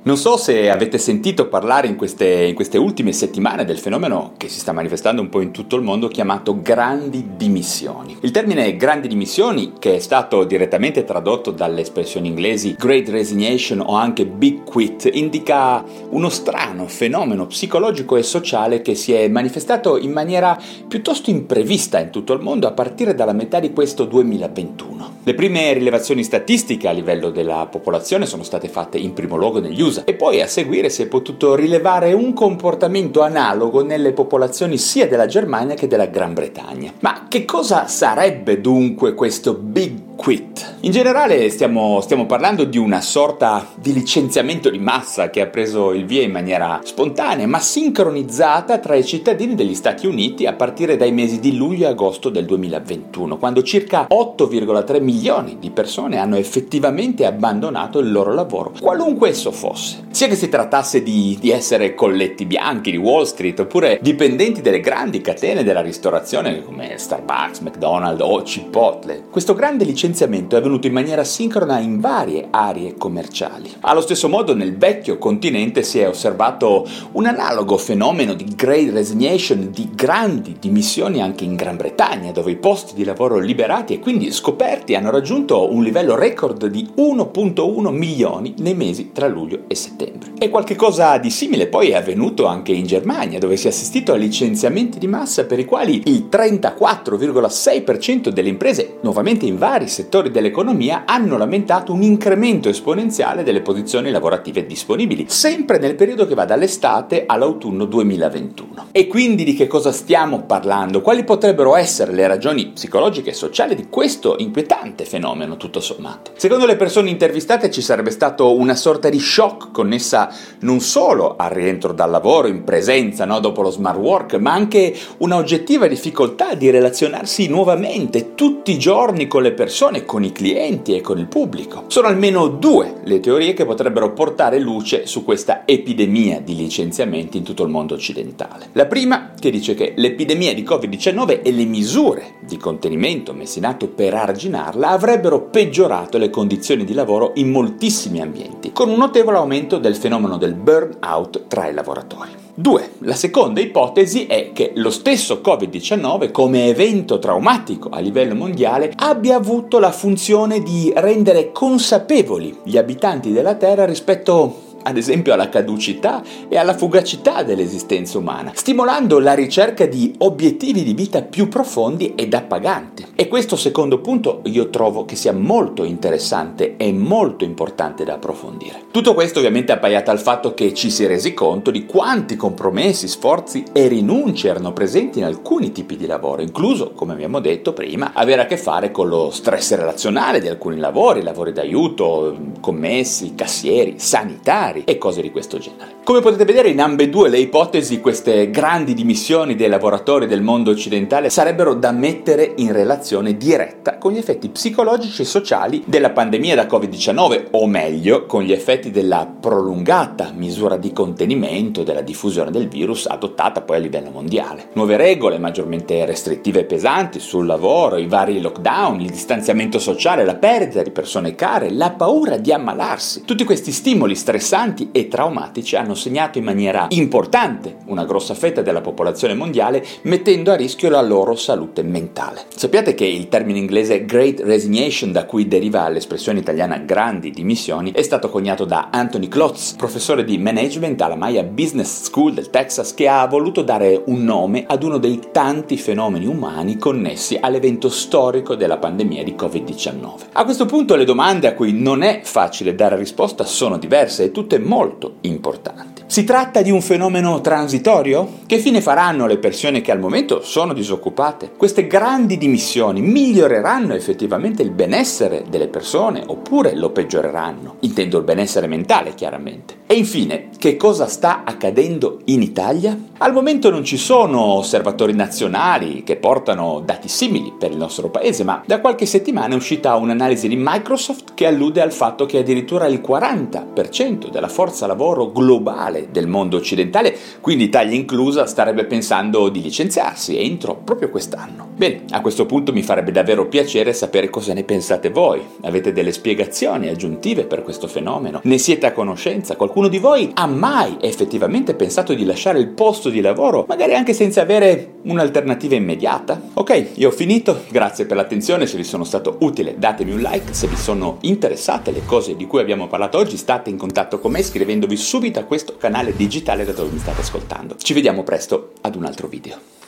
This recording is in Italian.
Non so se avete sentito parlare in queste, in queste, ultime settimane del fenomeno che si sta manifestando un po' in tutto il mondo chiamato grandi dimissioni. Il termine grandi dimissioni, che è stato direttamente tradotto dalle espressioni inglesi Great Resignation o anche Big Quit, indica uno strano fenomeno psicologico e sociale che si è manifestato in maniera piuttosto imprevista in tutto il mondo a partire dalla metà di questo 2021. Le prime rilevazioni statistiche a livello della popolazione sono state fatte in primo luogo negli USA e poi a seguire si è potuto rilevare un comportamento analogo nelle popolazioni sia della Germania che della Gran Bretagna. Ma che cosa sarebbe dunque questo Big Quit? In generale stiamo, stiamo parlando di una sorta di licenziamento di massa che ha preso il via in maniera spontanea ma sincronizzata tra i cittadini degli Stati Uniti a partire dai mesi di luglio e agosto del 2021, quando circa 8,3 milioni di persone hanno effettivamente abbandonato il loro lavoro, qualunque esso fosse. Sia che si trattasse di, di essere colletti bianchi di Wall Street oppure dipendenti delle grandi catene della ristorazione come Starbucks, McDonald's o Chipotle. Questo grande licenziamento è avvenuto in maniera sincrona in varie aree commerciali. Allo stesso modo nel vecchio continente si è osservato un analogo fenomeno di great resignation, di grandi dimissioni anche in Gran Bretagna, dove i posti di lavoro liberati e quindi scoperti hanno raggiunto un livello record di 1.1 milioni nei mesi tra luglio e settembre. E qualche cosa di simile poi è avvenuto anche in Germania, dove si è assistito a licenziamenti di massa per i quali il 34,6% delle imprese, nuovamente in vari settori dell'economia, hanno lamentato un incremento esponenziale delle posizioni lavorative disponibili, sempre nel periodo che va dall'estate all'autunno 2021. E quindi di che cosa stiamo parlando? Quali potrebbero essere le ragioni psicologiche e sociali di questo inquietante fenomeno, tutto sommato? Secondo le persone intervistate ci sarebbe stato una sorta di shock connessa non solo al rientro dal lavoro in presenza no, dopo lo smart work, ma anche una oggettiva difficoltà di relazionarsi nuovamente tutti i giorni con le persone, con i clienti e con il pubblico. Sono almeno due le teorie che potrebbero portare luce su questa epidemia di licenziamenti in tutto il mondo occidentale. La prima che dice che l'epidemia di Covid-19 e le misure di contenimento messe in atto per arginarla avrebbero peggiorato le condizioni di lavoro in moltissimi ambienti, con un notevole aumento del fenomeno del burnout tra i lavoratori. 2. La seconda ipotesi è che lo stesso Covid-19 come evento traumatico a livello mondiale abbia avuto la funzione di rendere consapevoli gli abitanti della Terra rispetto ad esempio alla caducità e alla fugacità dell'esistenza umana, stimolando la ricerca di obiettivi di vita più profondi ed appaganti. E questo secondo punto io trovo che sia molto interessante e molto importante da approfondire. Tutto questo ovviamente appaiata al fatto che ci si è resi conto di quanti compromessi, sforzi e rinunce erano presenti in alcuni tipi di lavoro, incluso, come abbiamo detto prima, avere a che fare con lo stress relazionale di alcuni lavori, lavori d'aiuto, commessi, cassieri, sanitari, e cose di questo genere. Come potete vedere in ambedue le ipotesi queste grandi dimissioni dei lavoratori del mondo occidentale sarebbero da mettere in relazione diretta con gli effetti psicologici e sociali della pandemia da Covid-19 o meglio con gli effetti della prolungata misura di contenimento della diffusione del virus adottata poi a livello mondiale. Nuove regole maggiormente restrittive e pesanti sul lavoro, i vari lockdown, il distanziamento sociale, la perdita di persone care, la paura di ammalarsi. Tutti questi stimoli stressanti e traumatici hanno segnato in maniera importante una grossa fetta della popolazione mondiale, mettendo a rischio la loro salute mentale. Sappiate che il termine inglese Great Resignation, da cui deriva l'espressione italiana grandi dimissioni, è stato coniato da Anthony Klotz, professore di management alla Maya Business School del Texas, che ha voluto dare un nome ad uno dei tanti fenomeni umani connessi all'evento storico della pandemia di Covid-19. A questo punto le domande a cui non è facile dare risposta sono diverse e tutte molto importanti. Si tratta di un fenomeno transitorio? Che fine faranno le persone che al momento sono disoccupate? Queste grandi dimissioni miglioreranno effettivamente il benessere delle persone oppure lo peggioreranno? Intendo il benessere mentale, chiaramente. E infine, che cosa sta accadendo in Italia? Al momento non ci sono osservatori nazionali che portano dati simili per il nostro paese, ma da qualche settimana è uscita un'analisi di Microsoft che allude al fatto che addirittura il 40% della forza lavoro globale del mondo occidentale, quindi Italia inclusa, starebbe pensando di licenziarsi entro proprio quest'anno. Bene, a questo punto mi farebbe davvero piacere sapere cosa ne pensate voi. Avete delle spiegazioni aggiuntive per questo fenomeno? Ne siete a conoscenza? Qualcuno di voi ha mai effettivamente pensato di lasciare il posto di lavoro, magari anche senza avere un'alternativa immediata? Ok, io ho finito, grazie per l'attenzione, se vi sono stato utile datemi un like, se vi sono interessate le cose di cui abbiamo parlato oggi state in contatto con me iscrivendovi subito a questo canale digitale da dove mi state ascoltando. Ci vediamo presto ad un altro video.